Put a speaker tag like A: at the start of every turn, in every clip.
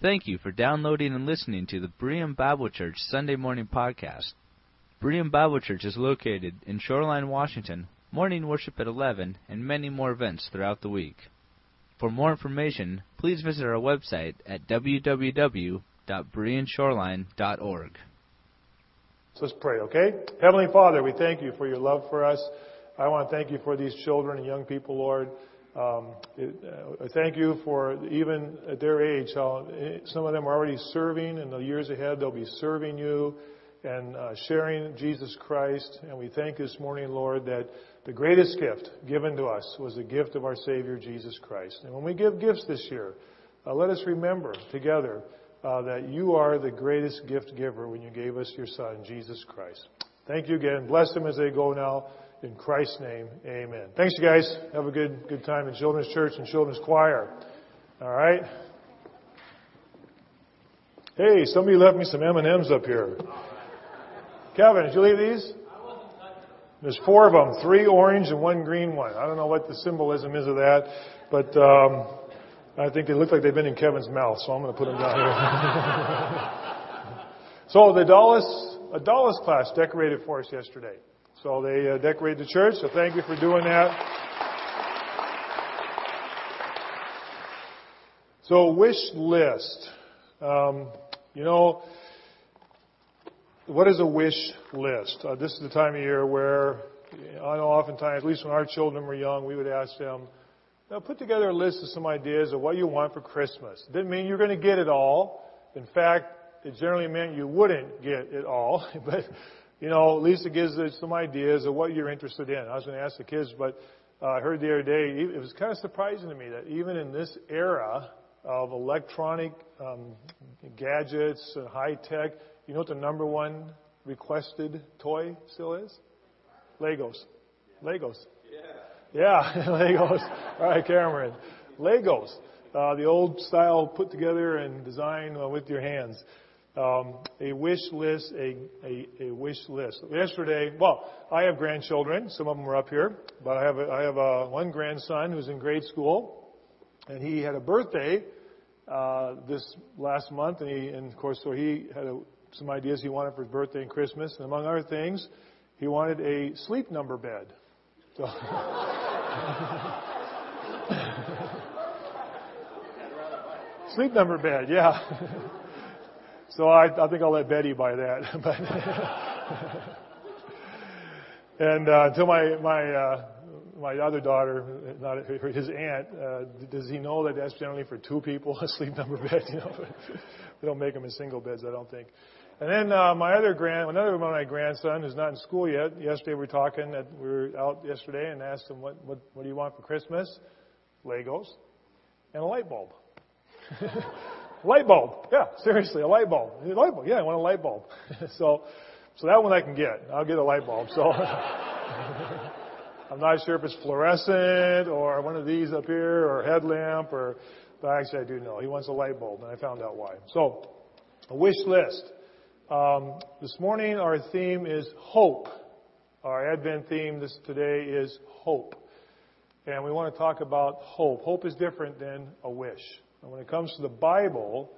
A: Thank you for downloading and listening to the Berean Bible Church Sunday Morning Podcast. Berean Bible Church is located in Shoreline, Washington, morning worship at 11, and many more events throughout the week. For more information, please visit our website at www.bereanshoreline.org.
B: So let's pray, okay? Heavenly Father, we thank you for your love for us. I want to thank you for these children and young people, Lord. Um, it, uh, thank you for even at their age, how some of them are already serving. In the years ahead, they'll be serving you and uh, sharing Jesus Christ. And we thank this morning, Lord, that the greatest gift given to us was the gift of our Savior, Jesus Christ. And when we give gifts this year, uh, let us remember together uh, that you are the greatest gift giver when you gave us your Son, Jesus Christ. Thank you again. Bless them as they go now. In Christ's name, amen. Thanks, you guys. Have a good, good time in Children's Church and Children's Choir. All right. Hey, somebody left me some M&Ms up here. Kevin, did you leave these? There's four of them, three orange and one green one. I don't know what the symbolism is of that, but um, I think they look like they've been in Kevin's mouth, so I'm going to put them down here. so the Dallas, a Dallas class decorated for us yesterday. So they uh, decorated the church, so thank you for doing that. So wish list. Um, you know, what is a wish list? Uh, this is the time of year where I know oftentimes, at least when our children were young, we would ask them, now put together a list of some ideas of what you want for Christmas. It didn't mean you're going to get it all. In fact, it generally meant you wouldn't get it all, but you know, at least it gives us some ideas of what you're interested in. I was going to ask the kids, but uh, I heard the other day, it was kind of surprising to me that even in this era of electronic um, gadgets and high tech, you know what the number one requested toy still is? Legos. Legos. Yeah, yeah Legos. All right, Cameron. Legos. Uh, the old style put together and design uh, with your hands um, a wish list, a, a, a, wish list. Yesterday, well, I have grandchildren. Some of them are up here, but I have a, I have a, one grandson who's in grade school, and he had a birthday uh, this last month, and, he, and of course, so he had a, some ideas he wanted for his birthday and Christmas, and among other things, he wanted a sleep number bed. So sleep number bed, yeah. So I, I think I'll let Betty buy that. but and uh, until my my uh, my other daughter, not his aunt, uh, does he know that that's generally for two people a sleep number bed? You know, they don't make them in single beds, I don't think. And then uh, my other grand, another one of my grandson who's not in school yet. Yesterday we were talking. That we were out yesterday and asked him what what what do you want for Christmas? Legos and a light bulb. light bulb. Yeah, seriously, a light bulb. A light bulb. Yeah, I want a light bulb. so, so that one I can get. I'll get a light bulb. So, I'm not sure if it's fluorescent or one of these up here or headlamp or, but actually I do know. He wants a light bulb and I found out why. So, a wish list. Um, this morning our theme is hope. Our Advent theme this today is hope. And we want to talk about hope. Hope is different than a wish. And when it comes to the Bible,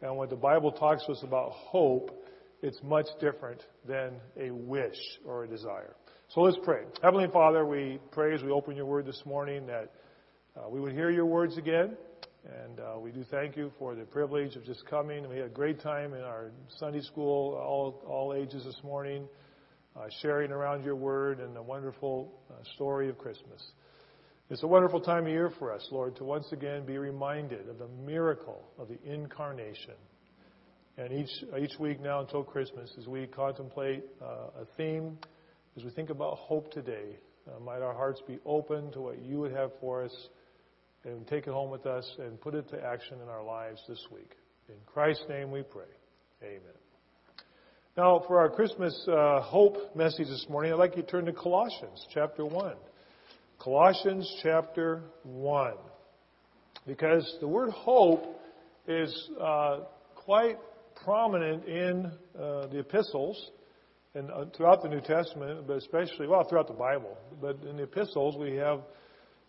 B: and when the Bible talks to us about hope, it's much different than a wish or a desire. So let's pray. Heavenly Father, we pray as we open your word this morning that uh, we would hear your words again. And uh, we do thank you for the privilege of just coming. We had a great time in our Sunday school, all, all ages this morning, uh, sharing around your word and the wonderful uh, story of Christmas. It's a wonderful time of year for us, Lord, to once again be reminded of the miracle of the incarnation. And each, each week now until Christmas, as we contemplate uh, a theme, as we think about hope today, uh, might our hearts be open to what you would have for us and take it home with us and put it to action in our lives this week. In Christ's name we pray. Amen. Now, for our Christmas uh, hope message this morning, I'd like you to turn to Colossians chapter 1. Colossians chapter 1. Because the word hope is uh, quite prominent in uh, the epistles and uh, throughout the New Testament, but especially, well, throughout the Bible. But in the epistles, we have,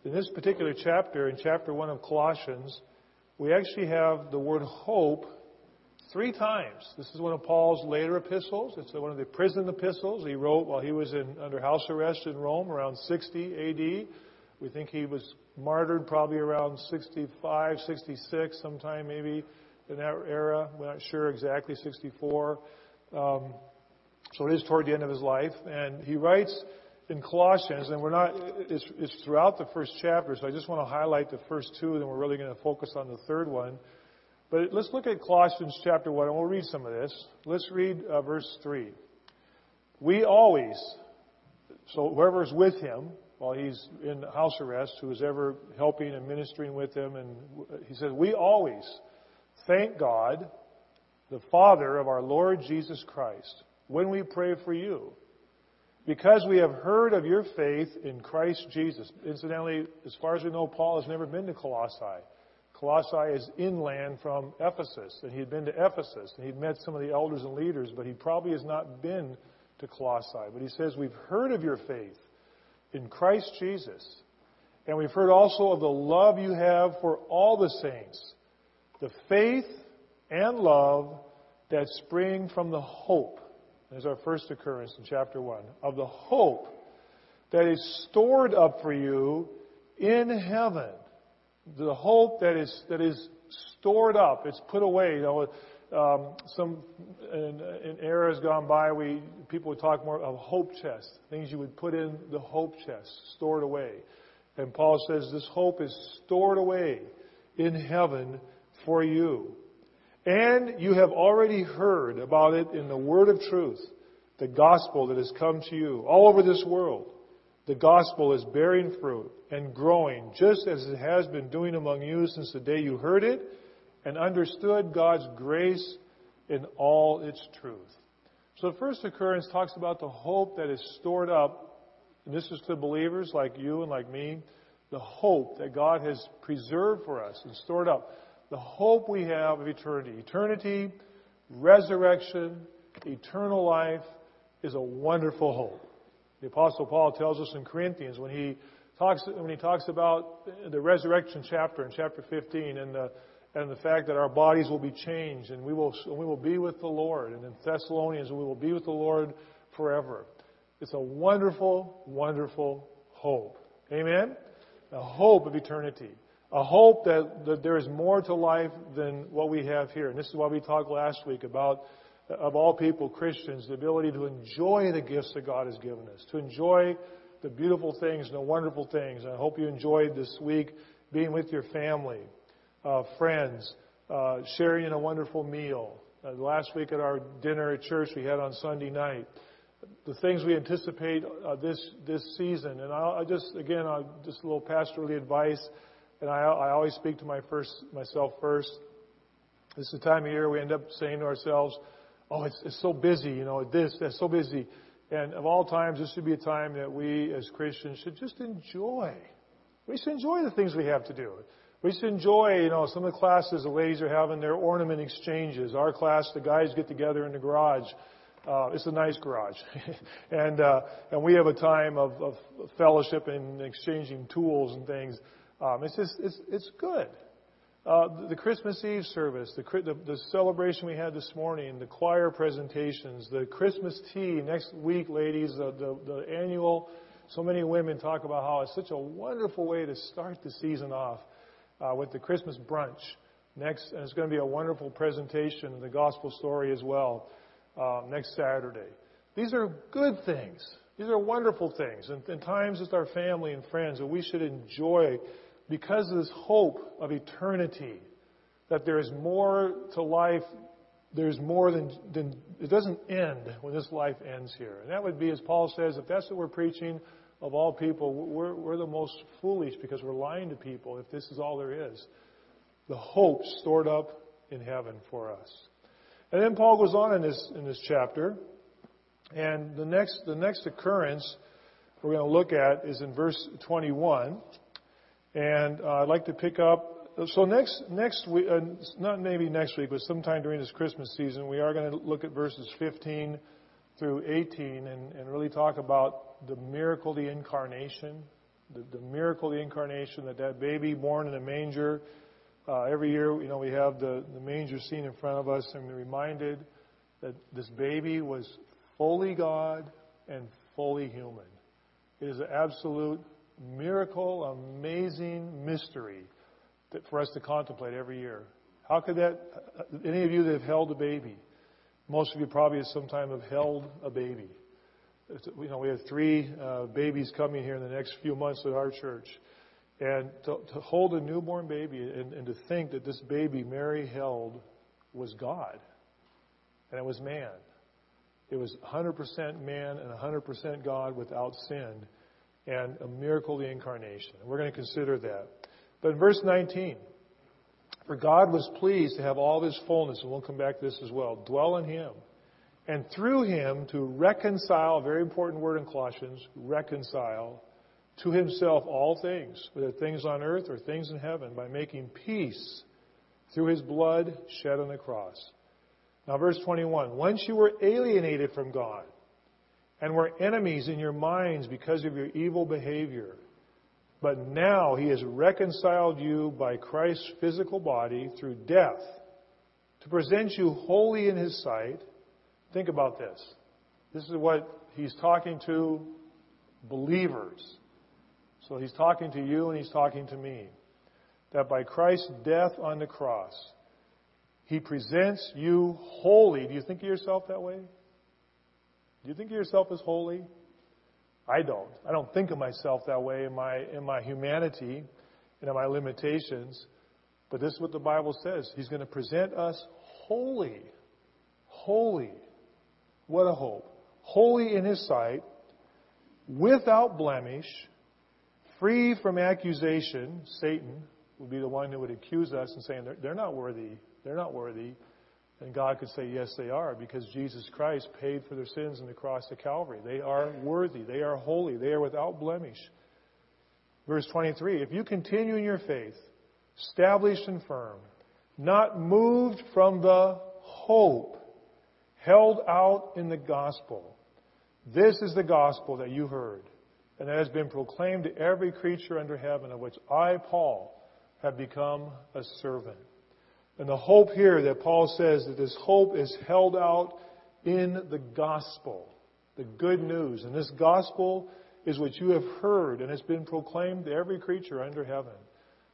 B: in this particular chapter, in chapter 1 of Colossians, we actually have the word hope three times. This is one of Paul's later epistles. It's one of the prison epistles he wrote while he was in, under house arrest in Rome around 60 AD. We think he was martyred probably around 65, 66, sometime maybe in that era. We're not sure exactly, 64. Um, so it is toward the end of his life. And he writes in Colossians, and we're not, it's, it's throughout the first chapter, so I just want to highlight the first two, then we're really going to focus on the third one. But let's look at Colossians chapter 1, and we'll read some of this. Let's read uh, verse 3. We always, so whoever is with him while he's in house arrest, who is ever helping and ministering with him, and he says, We always thank God, the Father of our Lord Jesus Christ, when we pray for you. Because we have heard of your faith in Christ Jesus. Incidentally, as far as we know, Paul has never been to Colossae. Colossae is inland from Ephesus, and he had been to Ephesus, and he'd met some of the elders and leaders, but he probably has not been to Colossae. But he says, We've heard of your faith in Christ Jesus, and we've heard also of the love you have for all the saints, the faith and love that spring from the hope. There's our first occurrence in chapter 1 of the hope that is stored up for you in heaven the hope that is that is stored up. It's put away. You know, um, some in, in eras gone by, we people would talk more of hope chest, things you would put in the hope chest, stored away. And Paul says this hope is stored away in heaven for you. And you have already heard about it in the word of truth, the gospel that has come to you all over this world the gospel is bearing fruit and growing just as it has been doing among you since the day you heard it and understood God's grace in all its truth. So the first occurrence talks about the hope that is stored up, and this is to believers like you and like me, the hope that God has preserved for us and stored up. The hope we have of eternity. Eternity, resurrection, eternal life is a wonderful hope. The Apostle Paul tells us in Corinthians when he talks when he talks about the resurrection chapter in chapter 15 and the and the fact that our bodies will be changed and we will we will be with the Lord and in Thessalonians we will be with the Lord forever. It's a wonderful, wonderful hope. Amen. A hope of eternity. A hope that, that there is more to life than what we have here. And this is why we talked last week about of all people, Christians, the ability to enjoy the gifts that God has given us, to enjoy the beautiful things and the wonderful things. I hope you enjoyed this week being with your family, uh, friends, uh, sharing in a wonderful meal. Uh, last week at our dinner at church we had on Sunday night, the things we anticipate uh, this this season. And I, I just again, I, just a little pastorly advice, and I, I always speak to my first myself first. This is the time of year we end up saying to ourselves oh, it's, it's so busy, you know, this, that's so busy. And of all times, this should be a time that we as Christians should just enjoy. We should enjoy the things we have to do. We should enjoy, you know, some of the classes the ladies are having their ornament exchanges. Our class, the guys get together in the garage. Uh, it's a nice garage, and uh, and we have a time of, of fellowship and exchanging tools and things. Um, it's just it's it's good. Uh, the Christmas Eve service, the, the, the, celebration we had this morning, the choir presentations, the Christmas tea next week, ladies, the, the, the annual. So many women talk about how it's such a wonderful way to start the season off uh, with the Christmas brunch next, and it's going to be a wonderful presentation of the gospel story as well uh, next Saturday. These are good things. These are wonderful things, and, and times with our family and friends that we should enjoy because of this hope of eternity, that there is more to life, there's more than, than, it doesn't end when this life ends here. And that would be, as Paul says, if that's what we're preaching of all people, we're, we're the most foolish because we're lying to people if this is all there is. The hope stored up in heaven for us. And then Paul goes on in this, in this chapter, and the next, the next occurrence we're going to look at is in verse 21. And uh, I'd like to pick up. So next next week, uh, not maybe next week, but sometime during this Christmas season, we are going to look at verses 15 through 18 and, and really talk about the miracle, the incarnation, the, the miracle, the incarnation, that that baby born in a manger Uh, every year, you know, we have the, the manger scene in front of us, and we're reminded that this baby was fully God and fully human. It is an absolute miracle, amazing mystery that, for us to contemplate every year. How could that, any of you that have held a baby, most of you probably at some time have held a baby. You know, we have three uh, babies coming here in the next few months at our church. And to, to hold a newborn baby and, and to think that this baby Mary held was God and it was man. It was 100% man and 100% God without sin and a miracle of the incarnation. We're going to consider that. But in verse 19, for God was pleased to have all his fullness, and we'll come back to this as well, dwell in him. And through him to reconcile, a very important word in Colossians, reconcile to himself all things, whether things on earth or things in heaven, by making peace through his blood shed on the cross. Now, verse 21 Once you were alienated from God and were enemies in your minds because of your evil behavior, but now he has reconciled you by Christ's physical body through death to present you holy in his sight. Think about this. This is what he's talking to believers. So he's talking to you and he's talking to me. That by Christ's death on the cross, he presents you holy. Do you think of yourself that way? Do you think of yourself as holy? I don't. I don't think of myself that way in my in my humanity and in my limitations. But this is what the Bible says. He's going to present us holy. Holy. What a hope. Holy in his sight, without blemish, free from accusation. Satan would be the one who would accuse us and saying they're, they're not worthy they're not worthy. And God could say, yes, they are, because Jesus Christ paid for their sins in the cross of Calvary. They are worthy. They are holy. They are without blemish. Verse 23 If you continue in your faith, established and firm, not moved from the hope held out in the gospel, this is the gospel that you heard, and that has been proclaimed to every creature under heaven, of which I, Paul, have become a servant. And the hope here that Paul says that this hope is held out in the gospel, the good news. And this gospel is what you have heard and it's been proclaimed to every creature under heaven.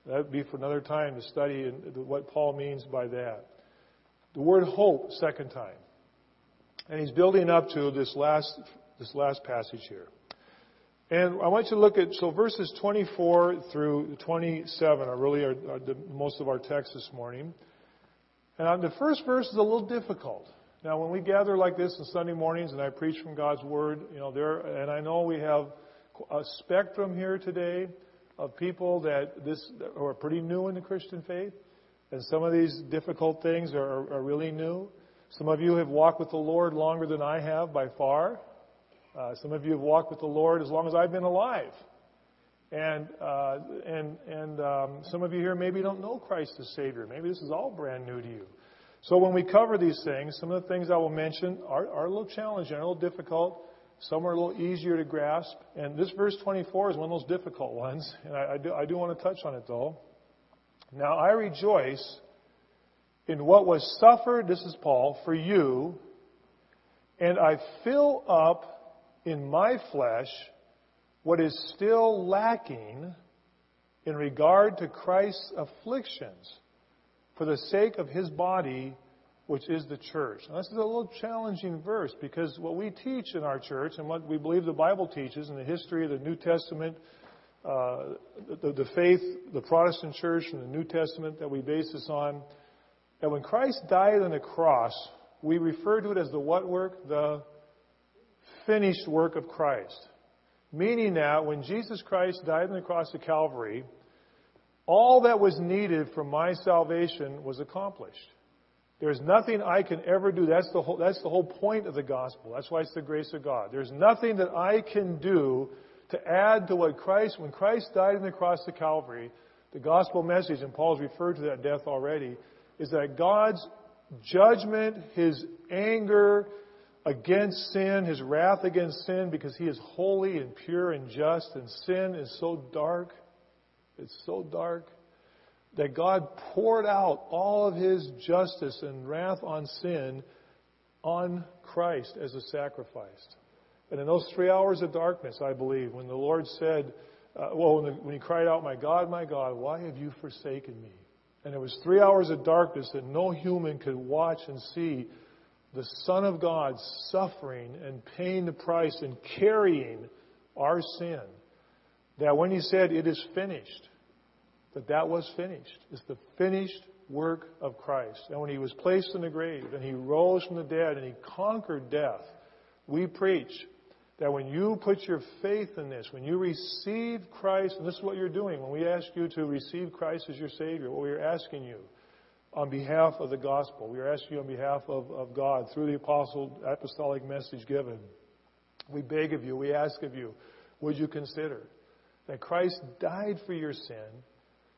B: That would be for another time to study what Paul means by that. The word hope, second time. And he's building up to this last, this last passage here. And I want you to look at, so verses 24 through 27 are really our, the, most of our text this morning. And the first verse is a little difficult. Now, when we gather like this on Sunday mornings and I preach from God's Word, you know, there, and I know we have a spectrum here today of people that this are pretty new in the Christian faith, and some of these difficult things are, are really new. Some of you have walked with the Lord longer than I have by far. Uh, some of you have walked with the Lord as long as I've been alive. And, uh, and, and um, some of you here maybe don't know Christ as Savior. Maybe this is all brand new to you. So when we cover these things, some of the things I will mention are, are a little challenging, a little difficult. Some are a little easier to grasp. And this verse 24 is one of those difficult ones. And I, I, do, I do want to touch on it though. Now I rejoice in what was suffered, this is Paul, for you, and I fill up in my flesh what is still lacking in regard to Christ's afflictions for the sake of his body, which is the church. Now, this is a little challenging verse because what we teach in our church and what we believe the Bible teaches in the history of the New Testament, uh, the, the faith, the Protestant church and the New Testament that we base this on, that when Christ died on the cross, we refer to it as the what work? The finished work of Christ. Meaning that when Jesus Christ died on the cross of Calvary, all that was needed for my salvation was accomplished. There's nothing I can ever do. That's the whole, that's the whole point of the gospel. That's why it's the grace of God. There's nothing that I can do to add to what Christ, when Christ died on the cross of Calvary, the gospel message, and Paul's referred to that death already, is that God's judgment, His anger, against sin, his wrath against sin, because he is holy and pure and just, and sin is so dark. It's so dark. that God poured out all of his justice and wrath on sin on Christ as a sacrifice. And in those three hours of darkness, I believe, when the Lord said, uh, well, when, the, when he cried out, My God, my God, why have you forsaken me? And it was three hours of darkness that no human could watch and see the Son of God suffering and paying the price and carrying our sin. That when he said, It is finished, that that was finished. It's the finished work of Christ. And when he was placed in the grave and he rose from the dead and he conquered death, we preach that when you put your faith in this, when you receive Christ, and this is what you're doing, when we ask you to receive Christ as your Savior, what we are asking you on behalf of the gospel, we are asking you on behalf of, of God through the apostle apostolic message given. We beg of you, we ask of you, would you consider that Christ died for your sin?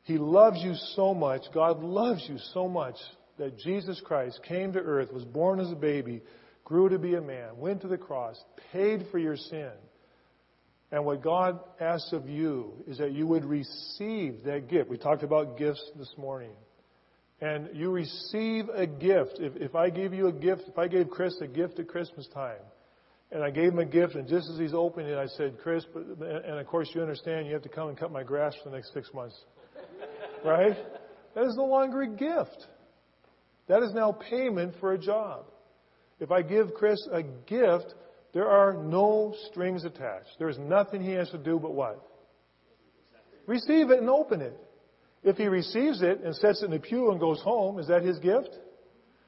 B: He loves you so much, God loves you so much that Jesus Christ came to earth, was born as a baby, grew to be a man, went to the cross, paid for your sin. And what God asks of you is that you would receive that gift. We talked about gifts this morning. And you receive a gift. If, if I gave you a gift, if I gave Chris a gift at Christmas time, and I gave him a gift, and just as he's opening it, I said, Chris, and of course you understand you have to come and cut my grass for the next six months. right? That is no longer a gift. That is now payment for a job. If I give Chris a gift, there are no strings attached. There's nothing he has to do but what? Receive it and open it. If he receives it and sets it in the pew and goes home, is that his gift?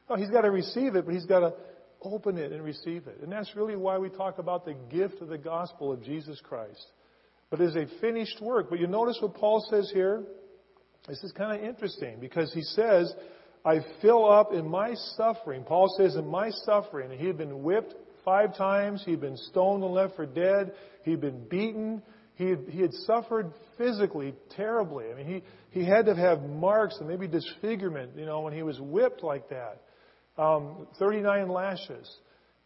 B: No, he's got to receive it, but he's got to open it and receive it. And that's really why we talk about the gift of the gospel of Jesus Christ. But it is a finished work. But you notice what Paul says here? This is kind of interesting because he says, I fill up in my suffering. Paul says, in my suffering, he had been whipped five times, he'd been stoned and left for dead, he'd been beaten, he had, he had suffered physically terribly. I mean, he, he had to have marks and maybe disfigurement, you know, when he was whipped like that. Um, 39 lashes.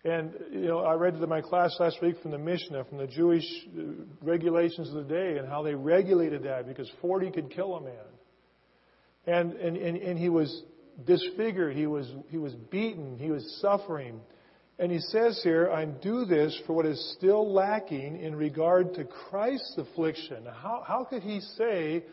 B: And, you know, I read to my class last week from the Mishnah, from the Jewish uh, regulations of the day, and how they regulated that because 40 could kill a man. And, and, and, and he was disfigured. He was, he was beaten. He was suffering. And he says here, I do this for what is still lacking in regard to Christ's affliction. How, how could he say,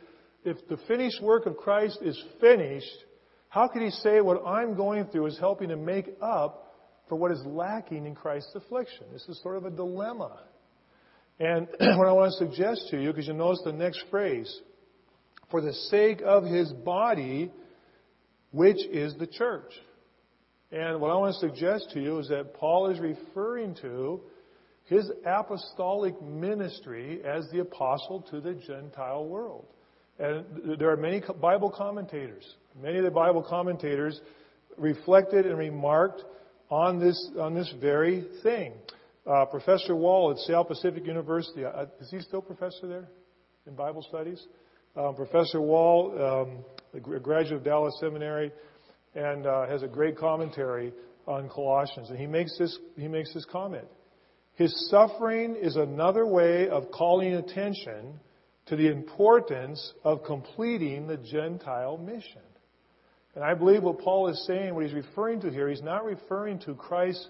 B: if the finished work of Christ is finished, how could he say what I'm going through is helping to make up for what is lacking in Christ's affliction? This is sort of a dilemma. And what I want to suggest to you, because you notice the next phrase, for the sake of his body, which is the church. And what I want to suggest to you is that Paul is referring to his apostolic ministry as the apostle to the Gentile world. And there are many Bible commentators. Many of the Bible commentators reflected and remarked on this, on this very thing. Uh, professor Wall at Seattle Pacific University, uh, is he still professor there in Bible studies? Um, professor Wall, um, a graduate of Dallas Seminary, and uh, has a great commentary on Colossians. And he makes this he makes this comment. His suffering is another way of calling attention to the importance of completing the Gentile mission. And I believe what Paul is saying, what he's referring to here, he's not referring to Christ's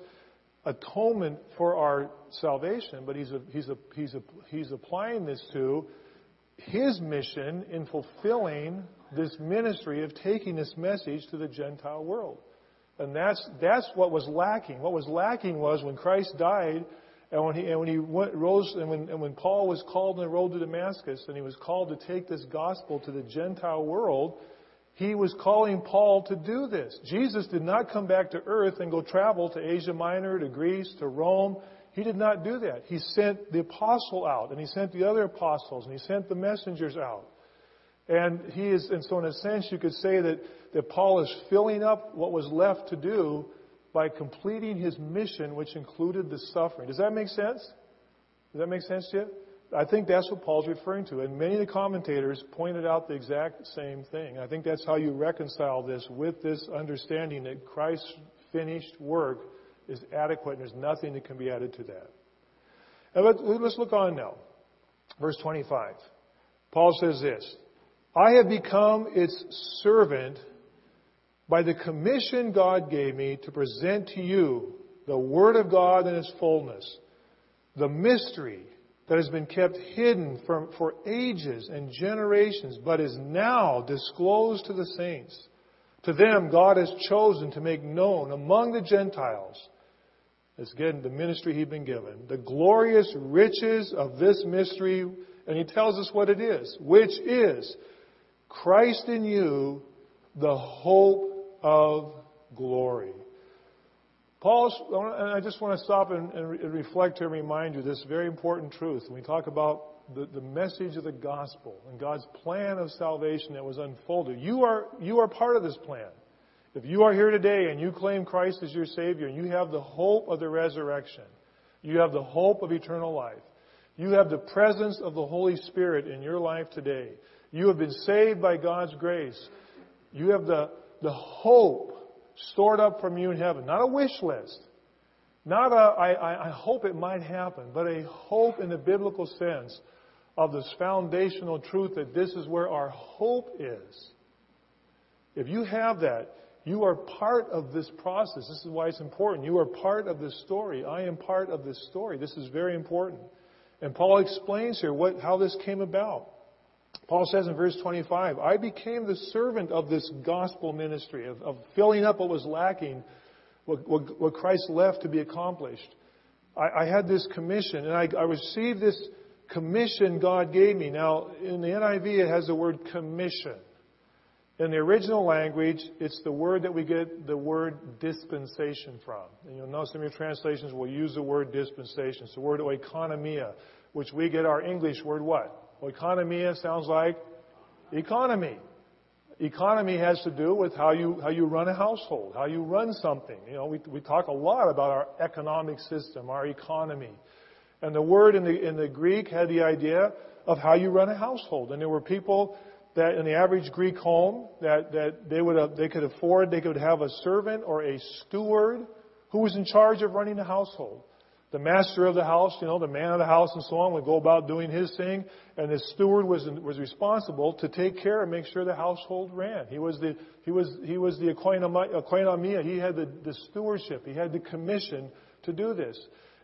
B: atonement for our salvation, but he's, a, he's, a, he's, a, he's applying this to his mission in fulfilling this ministry of taking this message to the Gentile world. And that's, that's what was lacking. What was lacking was when Christ died and when he, and when he went, rose, and when, and when Paul was called on the road to Damascus and he was called to take this gospel to the Gentile world, he was calling Paul to do this. Jesus did not come back to earth and go travel to Asia Minor, to Greece, to Rome. He did not do that. He sent the apostle out, and he sent the other apostles, and he sent the messengers out. And he is, and so in a sense, you could say that, that Paul is filling up what was left to do by completing his mission, which included the suffering. Does that make sense? Does that make sense to you? I think that's what Paul's referring to. And many of the commentators pointed out the exact same thing. I think that's how you reconcile this with this understanding that Christ's finished work is adequate and there's nothing that can be added to that. And let's look on now. Verse 25. Paul says this I have become its servant by the commission God gave me to present to you the Word of God in its fullness, the mystery that has been kept hidden for ages and generations, but is now disclosed to the saints. To them, God has chosen to make known among the Gentiles, as again the ministry he'd been given, the glorious riches of this mystery, and he tells us what it is, which is Christ in you, the hope of glory. Paul, and I just want to stop and, and reflect and remind you this very important truth. When we talk about the, the message of the gospel and God's plan of salvation that was unfolded, you are, you are part of this plan. If you are here today and you claim Christ as your Savior and you have the hope of the resurrection, you have the hope of eternal life, you have the presence of the Holy Spirit in your life today, you have been saved by God's grace, you have the, the hope stored up from you in heaven. Not a wish list. Not a, I, I hope it might happen, but a hope in the biblical sense of this foundational truth that this is where our hope is. If you have that, you are part of this process. This is why it's important. You are part of this story. I am part of this story. This is very important. And Paul explains here what, how this came about. Paul says in verse 25, I became the servant of this gospel ministry, of, of filling up what was lacking, what, what, what Christ left to be accomplished. I, I had this commission, and I, I received this commission God gave me. Now, in the NIV, it has the word commission. In the original language, it's the word that we get the word dispensation from. And you'll notice in your translations will use the word dispensation. It's the word oikonomia, which we get our English word what? Well, economia sounds like economy. Economy has to do with how you, how you run a household, how you run something. You know, we, we talk a lot about our economic system, our economy. And the word in the, in the Greek had the idea of how you run a household. And there were people that in the average Greek home that, that they would have, they could afford, they could have a servant or a steward who was in charge of running the household the master of the house, you know, the man of the house and so on would go about doing his thing, and the steward was was responsible to take care and make sure the household ran. He was the he was he was the oikonomia. He had the, the stewardship. He had the commission to do this.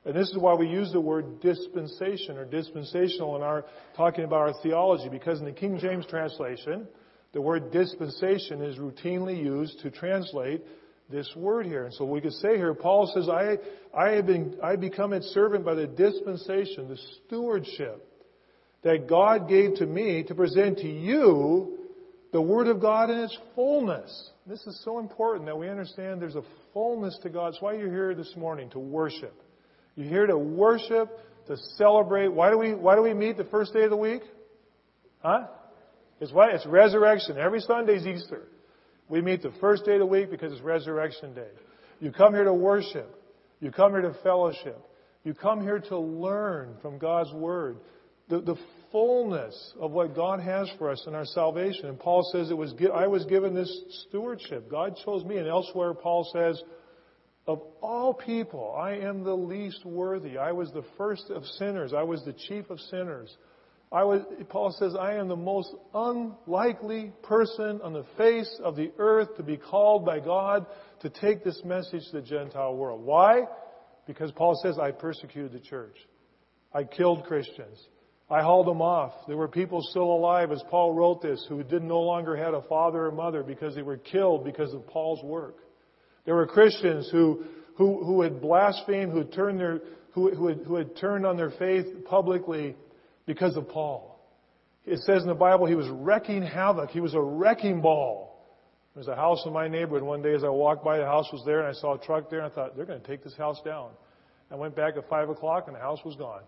B: And this is why we use the word dispensation or dispensational in our talking about our theology, because in the King James translation, the word dispensation is routinely used to translate this word here. And so we could say here, Paul says, I, I have been, I become its servant by the dispensation, the stewardship that God gave to me to present to you the Word of God in its fullness. This is so important that we understand there's a fullness to God. That's why you're here this morning, to worship. You're here to worship, to celebrate. Why do we, why do we meet the first day of the week? Huh? It's what? It's resurrection. Every Sunday is Easter. We meet the first day of the week because it's Resurrection Day. You come here to worship. You come here to fellowship. You come here to learn from God's Word. The, the fullness of what God has for us in our salvation. And Paul says it was, I was given this stewardship. God chose me. And elsewhere, Paul says, of all people, I am the least worthy. I was the first of sinners. I was the chief of sinners. I was, Paul says, I am the most unlikely person on the face of the earth to be called by God to take this message to the Gentile world. Why? Because Paul says, I persecuted the church. I killed Christians. I hauled them off. There were people still alive, as Paul wrote this, who did no longer had a father or mother because they were killed because of Paul's work. There were Christians who, who, who had blasphemed, who turned their, who, who, had, who had turned on their faith publicly because of Paul. It says in the Bible he was wrecking havoc. He was a wrecking ball. There's a house in my neighborhood. One day as I walked by, the house was there, and I saw a truck there, and I thought, they're going to take this house down. I went back at 5 o'clock, and the house was gone.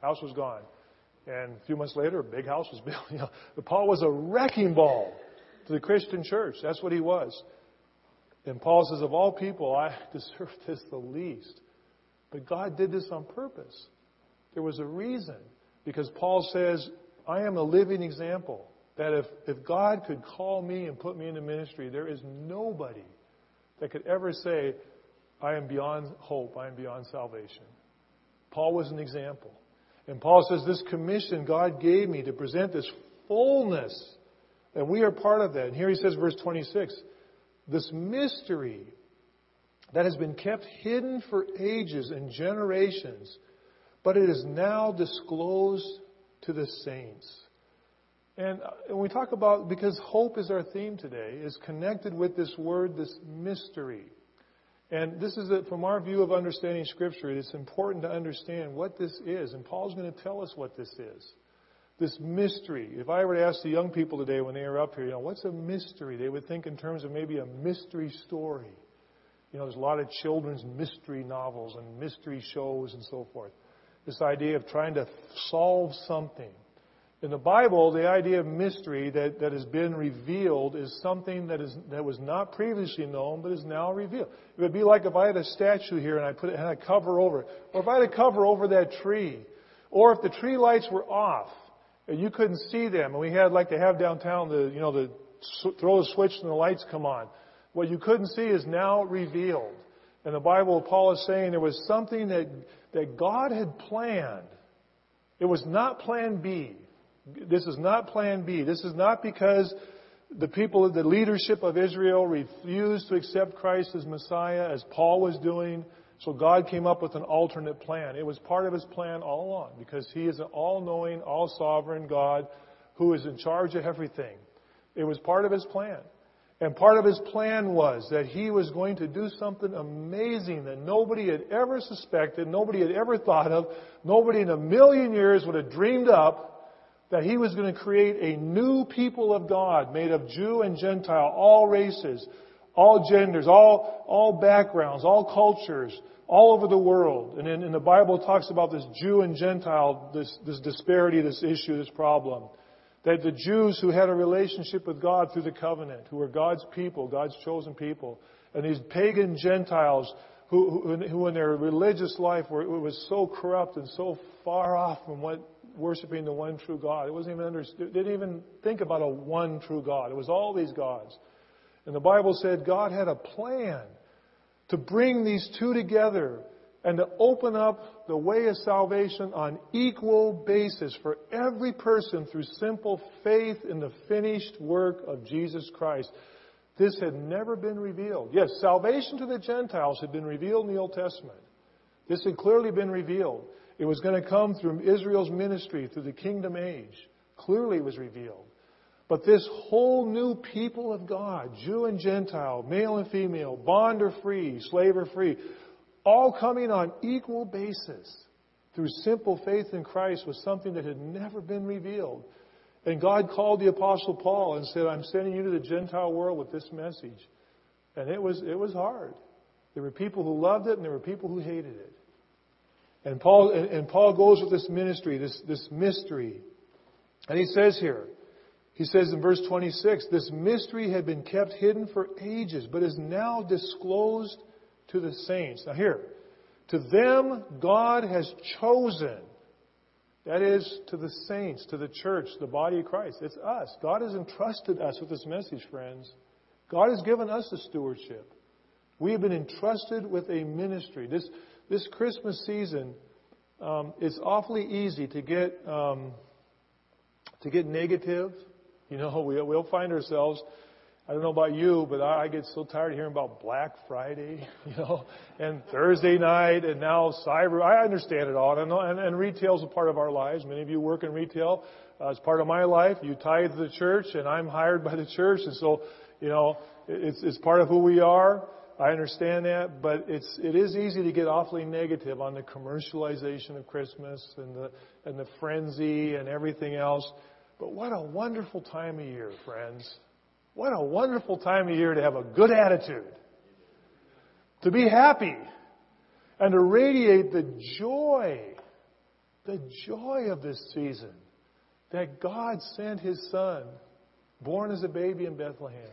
B: The House was gone. And a few months later, a big house was built. You know, Paul was a wrecking ball to the Christian church. That's what he was. And Paul says, of all people, I deserve this the least. But God did this on purpose. There was a reason. Because Paul says, I am a living example that if, if God could call me and put me into ministry, there is nobody that could ever say, I am beyond hope, I am beyond salvation. Paul was an example. And Paul says, This commission God gave me to present this fullness And we are part of that. And here he says, verse 26, this mystery that has been kept hidden for ages and generations, but it is now disclosed to the saints. And uh, when we talk about, because hope is our theme today, is connected with this word, this mystery. And this is, a, from our view of understanding Scripture, it's important to understand what this is. And Paul's going to tell us what this is. This mystery. If I were to ask the young people today when they are up here, you know, what's a mystery? They would think in terms of maybe a mystery story. You know, there's a lot of children's mystery novels and mystery shows and so forth. This idea of trying to solve something. In the Bible, the idea of mystery that, that has been revealed is something that, is, that was not previously known but is now revealed. It would be like if I had a statue here and I put it, I cover over it. Or if I had a cover over that tree. Or if the tree lights were off and you couldn't see them and we had like to have downtown the, you know, the throw the switch and the lights come on. What you couldn't see is now revealed. In the Bible, Paul is saying there was something that, that God had planned. It was not plan B. This is not plan B. This is not because the people, the leadership of Israel refused to accept Christ as Messiah, as Paul was doing. So God came up with an alternate plan. It was part of his plan all along because he is an all knowing, all sovereign God who is in charge of everything. It was part of his plan. And part of his plan was that he was going to do something amazing that nobody had ever suspected, nobody had ever thought of, nobody in a million years would have dreamed up that he was going to create a new people of God made of Jew and Gentile, all races, all genders, all, all backgrounds, all cultures, all over the world. And in, in the Bible talks about this Jew and Gentile, this, this disparity, this issue, this problem. That the Jews who had a relationship with God through the covenant, who were God's people, God's chosen people, and these pagan Gentiles who, who, who in their religious life were, was so corrupt and so far off from what worshiping the one true God. It wasn't even understood, didn't even think about a one true God. It was all these gods. And the Bible said God had a plan to bring these two together and to open up the way of salvation on equal basis for every person through simple faith in the finished work of Jesus Christ. This had never been revealed. Yes, salvation to the Gentiles had been revealed in the Old Testament. This had clearly been revealed. It was going to come through Israel's ministry, through the kingdom age. Clearly it was revealed. But this whole new people of God, Jew and Gentile, male and female, bond or free, slave or free, all coming on equal basis through simple faith in Christ was something that had never been revealed. And God called the apostle Paul and said, I'm sending you to the Gentile world with this message. And it was, it was hard. There were people who loved it and there were people who hated it. And Paul, and Paul goes with this ministry, this, this mystery. And he says here, he says in verse 26, this mystery had been kept hidden for ages, but is now disclosed to the saints. Now here, to them God has chosen. That is, to the saints, to the church, the body of Christ. It's us. God has entrusted us with this message, friends. God has given us the stewardship. We have been entrusted with a ministry. This, this Christmas season, um, it's awfully easy to get um, to get negative. You know, we, we'll find ourselves. I don't know about you, but I, get so tired of hearing about Black Friday, you know, and Thursday night, and now cyber. I understand it all, and, and, and retail is a part of our lives. Many of you work in retail. Uh, it's part of my life. You tithe to the church, and I'm hired by the church, and so, you know, it's, it's part of who we are. I understand that, but it's it is easy to get awfully negative on the commercialization of Christmas and the and the frenzy and everything else. But what a wonderful time of year, friends. What a wonderful time of year to have a good attitude. To be happy and to radiate the joy, the joy of this season that God sent his son, born as a baby in Bethlehem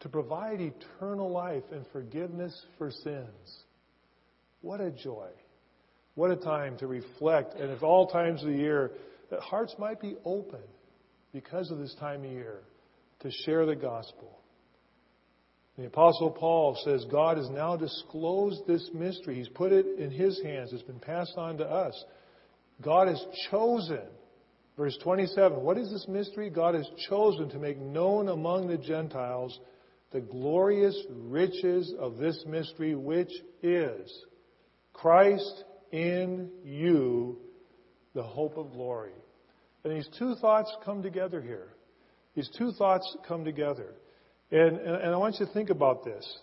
B: to provide eternal life and forgiveness for sins. What a joy. What a time to reflect, and at all times of the year, that hearts might be open because of this time of year to share the gospel. The Apostle Paul says God has now disclosed this mystery. He's put it in His hands. It's been passed on to us. God has chosen Verse 27 What is this mystery? God has chosen to make known among the Gentiles the glorious riches of this mystery, which is Christ in you, the hope of glory. And these two thoughts come together here. These two thoughts come together. And, and, and I want you to think about this.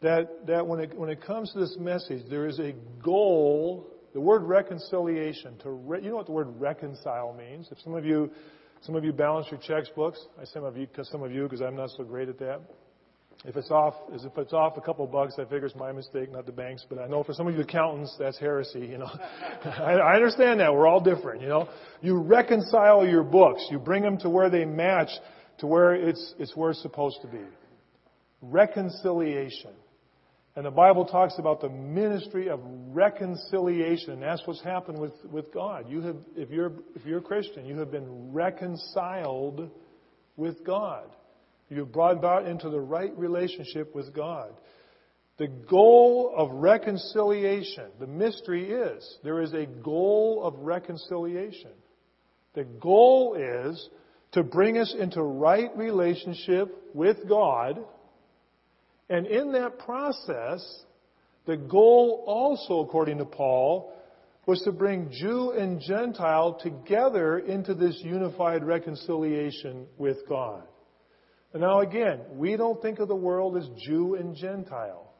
B: That, that when, it, when it comes to this message, there is a goal. The word reconciliation, to re, you know what the word reconcile means? If some of you, some of you balance your checkbooks. I some of you, because some of you, because I'm not so great at that. If it's off, if it's off a couple bucks, I figure it's my mistake, not the bank's. But I know for some of you accountants, that's heresy. You know, I, I understand that we're all different. You know, you reconcile your books, you bring them to where they match to where it's it's where it's supposed to be. Reconciliation, and the Bible talks about the ministry of reconciliation. And that's what's happened with with God. You have, if you're if you're a Christian, you have been reconciled with God. You're brought about into the right relationship with God. The goal of reconciliation, the mystery is there is a goal of reconciliation. The goal is to bring us into right relationship with God. And in that process, the goal also, according to Paul, was to bring Jew and Gentile together into this unified reconciliation with God. Now again, we don't think of the world as Jew and Gentile.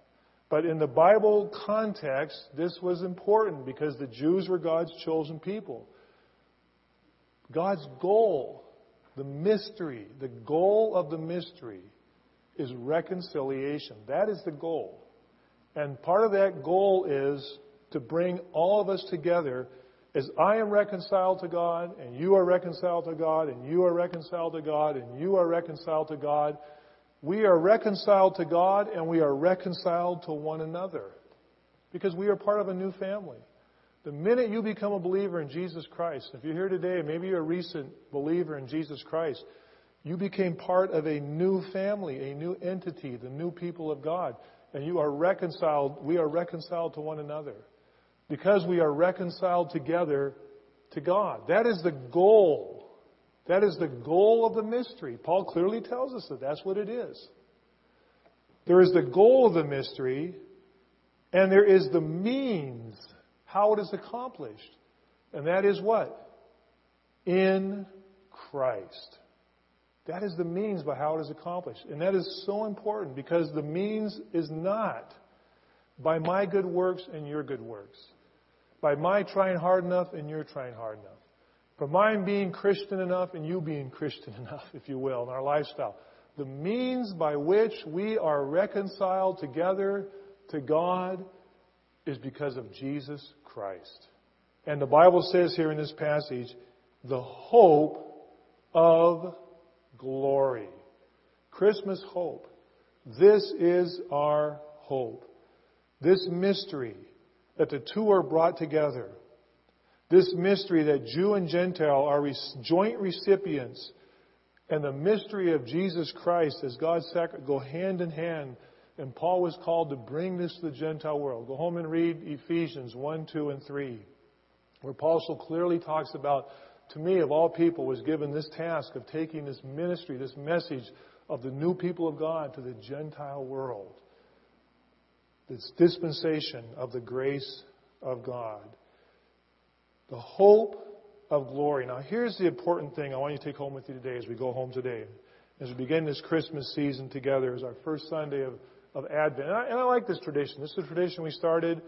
B: But in the Bible context, this was important because the Jews were God's chosen people. God's goal, the mystery, the goal of the mystery is reconciliation. That is the goal. And part of that goal is to bring all of us together as I am reconciled to God, and you are reconciled to God, and you are reconciled to God, and you are reconciled to God, we are reconciled to God and we are reconciled to one another. Because we are part of a new family. The minute you become a believer in Jesus Christ, if you're here today, maybe you're a recent believer in Jesus Christ, you became part of a new family, a new entity, the new people of God. And you are reconciled, we are reconciled to one another because we are reconciled together to God. That is the goal. That is the goal of the mystery. Paul clearly tells us that that's what it is. There is the goal of the mystery, and there is the means how it is accomplished. And that is what? In Christ. That is the means by how it is accomplished. And that is so important because the means is not by my good works and your good works by my trying hard enough and your trying hard enough. For mine being Christian enough and you being Christian enough, if you will, in our lifestyle. The means by which we are reconciled together to God is because of Jesus Christ. And the Bible says here in this passage, the hope of glory. Christmas hope. This is our hope. This mystery that the two are brought together. This mystery that Jew and Gentile are joint recipients, and the mystery of Jesus Christ as God's sacrifice go hand in hand. And Paul was called to bring this to the Gentile world. Go home and read Ephesians 1, 2, and 3, where Paul so clearly talks about, to me, of all people, was given this task of taking this ministry, this message of the new people of God to the Gentile world this dispensation of the grace of God. The hope of glory. Now, here's the important thing I want you to take home with you today as we go home today. As we begin this Christmas season together as our first Sunday of, of Advent. And I, and I like this tradition. This is a tradition we started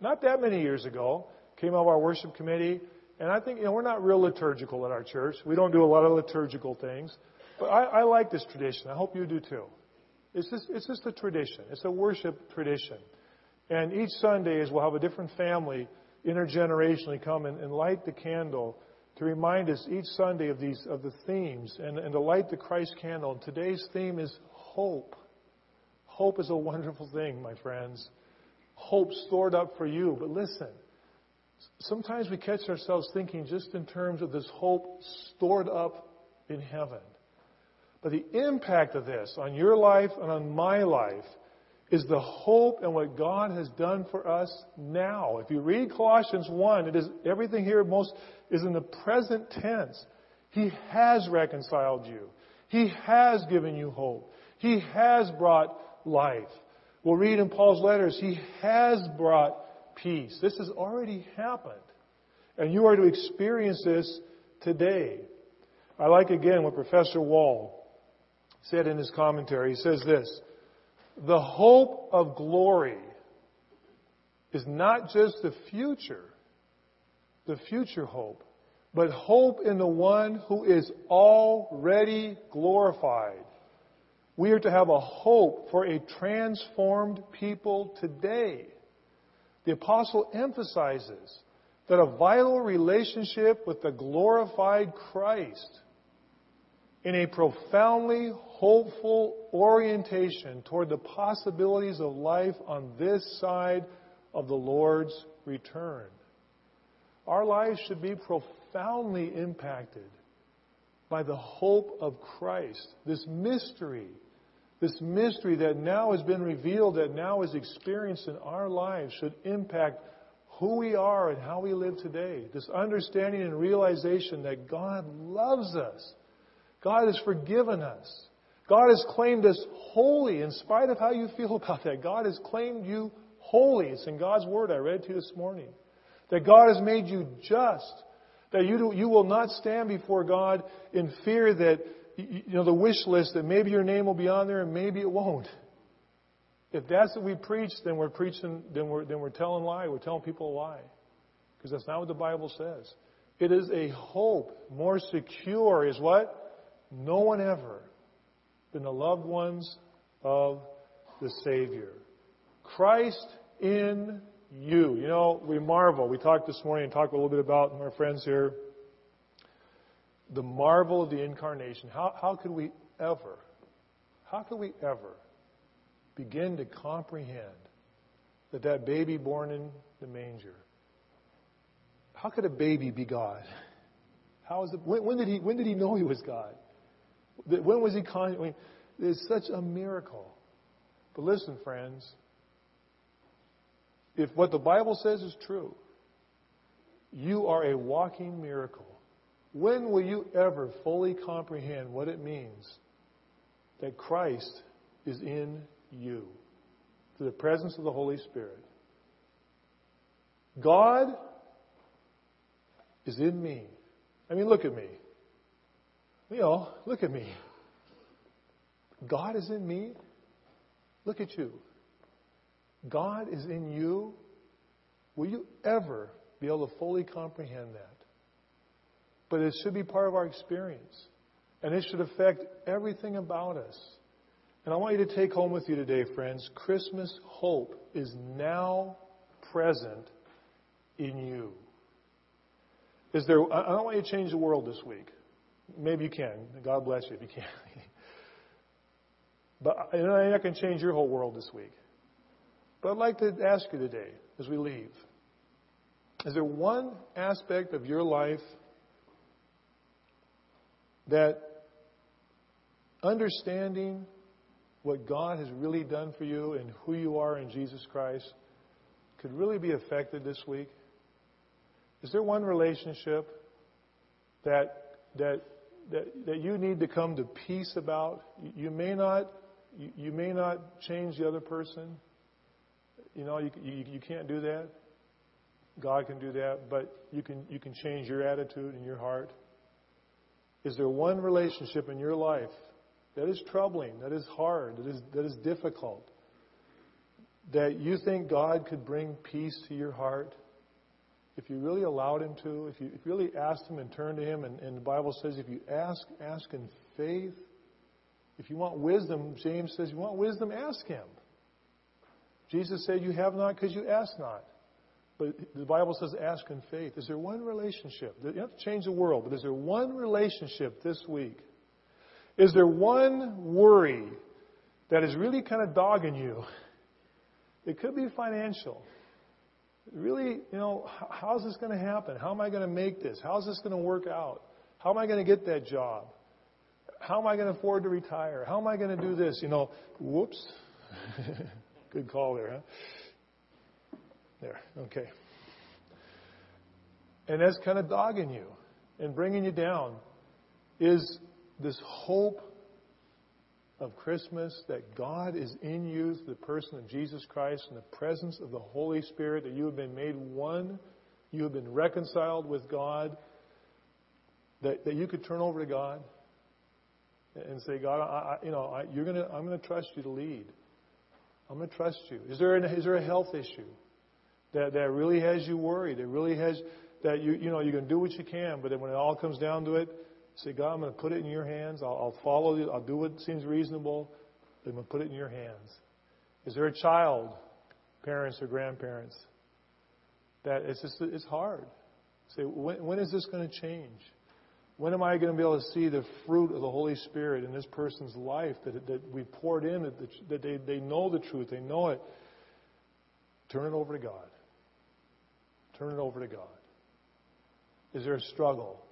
B: not that many years ago. Came out of our worship committee. And I think, you know, we're not real liturgical at our church. We don't do a lot of liturgical things. But I, I like this tradition. I hope you do too. It's just, it's just a tradition. It's a worship tradition. And each Sunday is we'll have a different family intergenerationally come and, and light the candle to remind us each Sunday of these of the themes and, and to light the Christ candle. And today's theme is hope. Hope is a wonderful thing, my friends. Hope stored up for you. But listen, sometimes we catch ourselves thinking just in terms of this hope stored up in heaven. But the impact of this on your life and on my life is the hope and what God has done for us now. If you read Colossians 1, it is everything here most is in the present tense. He has reconciled you. He has given you hope. He has brought life. We'll read in Paul's letters, He has brought peace. This has already happened. And you are to experience this today. I like again what Professor Wall said in his commentary. He says this The hope of glory is not just the future, the future hope, but hope in the one who is already glorified. We are to have a hope for a transformed people today. The apostle emphasizes that a vital relationship with the glorified Christ in a profoundly hopeful orientation toward the possibilities of life on this side of the Lord's return. Our lives should be profoundly impacted by the hope of Christ, this mystery, this mystery that now has been revealed, that now is experienced in our lives, should impact who we are and how we live today. This understanding and realization that God loves us God has forgiven us. God has claimed us holy in spite of how you feel about that. God has claimed you holy. It's in God's Word I read to you this morning. That God has made you just. That you, do, you will not stand before God in fear that, you know, the wish list that maybe your name will be on there and maybe it won't. If that's what we preach, then we're preaching, then we're, then we're telling lie. We're telling people a lie. Because that's not what the Bible says. It is a hope more secure is what? no one ever than the loved ones of the Savior. Christ in you. You know, we marvel. We talked this morning and talked a little bit about our friends here. The marvel of the incarnation. How, how could we ever, how could we ever begin to comprehend that that baby born in the manger, how could a baby be God? How is it, when, when, did he, when did he know he was God? When was he? I mean, it's such a miracle. But listen, friends, if what the Bible says is true, you are a walking miracle. When will you ever fully comprehend what it means that Christ is in you through the presence of the Holy Spirit? God is in me. I mean, look at me. You know, look at me. God is in me. Look at you. God is in you. Will you ever be able to fully comprehend that? But it should be part of our experience. And it should affect everything about us. And I want you to take home with you today, friends, Christmas hope is now present in you. Is there, I don't want you to change the world this week. Maybe you can. God bless you if you can. but I'm not going to change your whole world this week. But I'd like to ask you today, as we leave, is there one aspect of your life that understanding what God has really done for you and who you are in Jesus Christ could really be affected this week? Is there one relationship that that that, that you need to come to peace about. You may not, you, may not change the other person. You know, you, you, you can't do that. God can do that, but you can, you can change your attitude and your heart. Is there one relationship in your life that is troubling, that is hard, that is, that is difficult, that you think God could bring peace to your heart? If you really allowed Him to, if you, if really asked Him and turned to Him, and, and the Bible says if you ask, ask in faith. If you want wisdom, James says, you want wisdom, ask Him. Jesus said, You have not because you ask not. But the Bible says, ask in faith. Is there one relationship? You have to change the world, but is there one relationship this week? Is there one worry that is really kind of dogging you? It could be financial really, you know, how's this going to happen? How am I going to make this? How's this going to work out? How am I going to get that job? How am I going to afford to retire? How am I going to do this? You know, whoops. Good call there, huh? There, okay. And that's kind of dogging you and bringing you down. is this hope of Christmas that God is in you through the person of Jesus Christ and the presence of the Holy Spirit, that you have been made one, you have been reconciled with God, that, that you could turn over to God and say, God, I, I, you know, I, you're gonna, I'm going to trust you to lead. I'm going to trust you. Is there, an, is there a health issue that, that really has you worried? That really has, that you, you know, you can do what you can, but then when it all comes down to it, say, God, I'm going to put it in your hands. I'll, I'll follow you. I'll do what seems reasonable. I'm going to put it in your hands. Is there a child, parents or grandparents, that it's just, it's hard? Say, when, when is this going to change? When am I going to be able to see the fruit of the Holy Spirit in this person's life that, that we poured in, that, that they, they know the truth, they know it? Turn it over to God. Turn it over to God. Is there a struggle?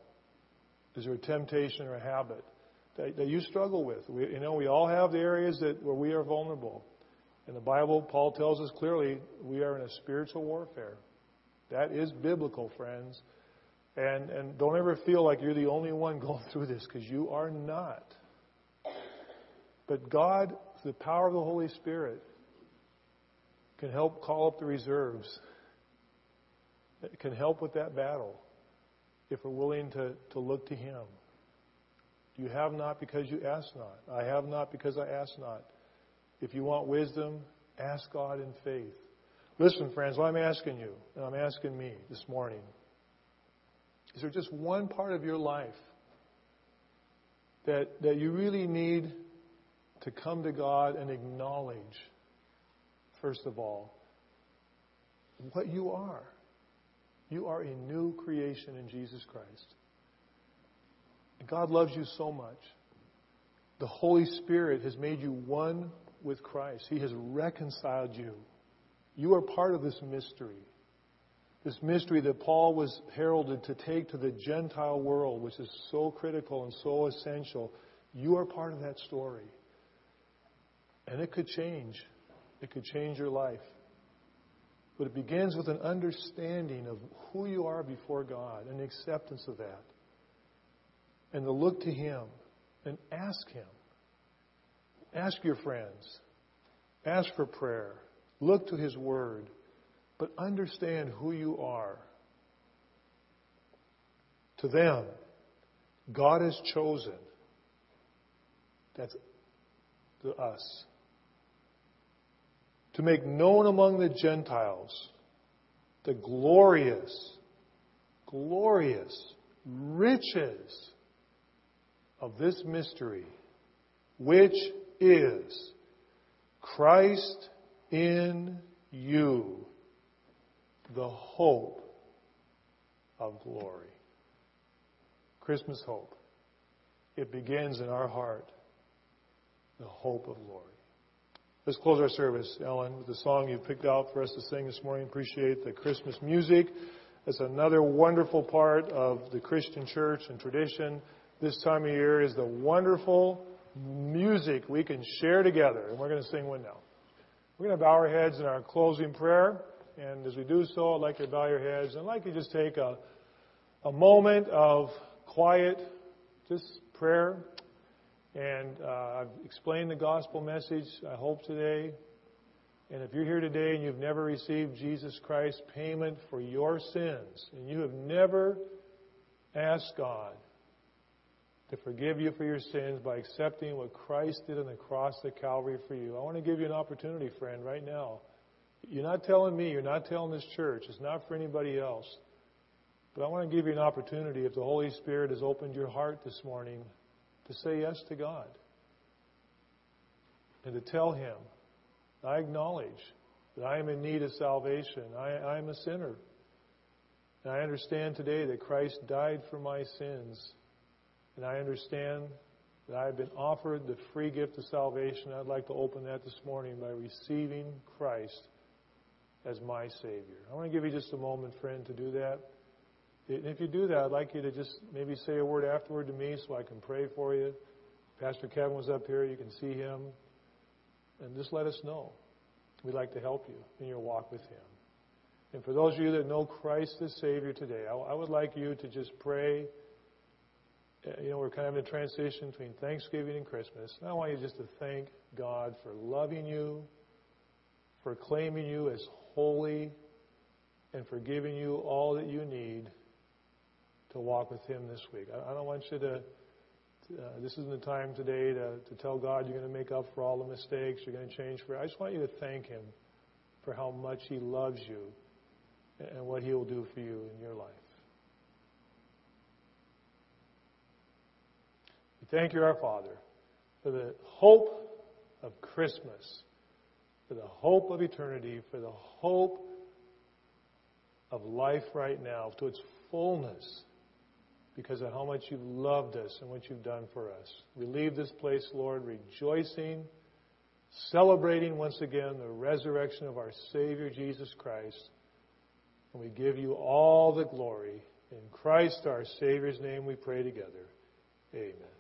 B: Is there a temptation or a habit that, that you struggle with? We, you know, we all have the areas that where we are vulnerable. In the Bible, Paul tells us clearly we are in a spiritual warfare. That is biblical, friends. And, and don't ever feel like you're the only one going through this because you are not. But God, the power of the Holy Spirit, can help call up the reserves. It can help with that battle if we're willing to, to look to Him. You have not because you ask not. I have not because I ask not. If you want wisdom, ask God in faith. Listen, friends, I'm asking you, and I'm asking me this morning, is there just one part of your life that, that you really need to come to God and acknowledge, first of all, what you are? You are a new creation in Jesus Christ. And God loves you so much. The Holy Spirit has made you one with Christ. He has reconciled you. You are part of this mystery. This mystery that Paul was heralded to take to the Gentile world, which is so critical and so essential. You are part of that story. And it could change. It could change your life. But it begins with an understanding of who you are before God and acceptance of that. And to look to Him and ask Him. Ask your friends. Ask for prayer. Look to His Word. But understand who you are. To them, God has chosen. That's to us to make known among the Gentiles the glorious, glorious riches of this mystery, which is Christ in you, the hope of glory. Christmas hope. It begins in our heart, the hope of glory. Let's close our service, Ellen, with the song you picked out for us to sing this morning. Appreciate the Christmas music. It's another wonderful part of the Christian church and tradition. This time of year is the wonderful music we can share together. And we're going to sing one now. We're going to bow our heads in our closing prayer. And as we do so, I'd like you to bow your heads. And I'd like you to just take a, a moment of quiet, just prayer and uh, I've explained the gospel message, I hope, today. And if you're here today and you've never received Jesus Christ's payment for your sins, and you have never asked God to forgive you for your sins by accepting what Christ did on the cross at Calvary for you, I want to give you an opportunity, friend, right now. You're not telling me, you're not telling this church, it's not for anybody else. But I want to give you an opportunity if the Holy Spirit has opened your heart this morning to say yes to God and to tell Him, I acknowledge that I am in need of salvation. I, am a sinner. And I understand today that Christ died for my sins. And I understand that I have been offered the free gift of salvation. I'd like to open that this morning by receiving Christ as my Savior. I want to give you just a moment, friend, to do that. And if you do that, I'd like you to just maybe say a word afterward to me so I can pray for you. Pastor Kevin was up here. You can see him. And just let us know. We'd like to help you in your walk with him. And for those of you that know Christ as Savior today, I, I would like you to just pray uh, you know, we're kind of in a transition between Thanksgiving and Christmas. And I want you just to thank God for loving you, for claiming you as holy, and for giving you all that you need to walk with Him this week. I, don't want you to, uh, this isn't the time today to, to tell God you're going to make up for all the mistakes, you're going to change for I just want you to thank Him for how much He loves you and what He will do for you in your life. We thank you, our Father, for the hope of Christmas, for the hope of eternity, for the hope of life right now to its fullness because of how much you've loved us and what you've done for us. We leave this place, Lord, rejoicing, celebrating once again the resurrection of our Savior Jesus Christ. And we give you all the glory. In Christ our Savior's name we pray together. Amen.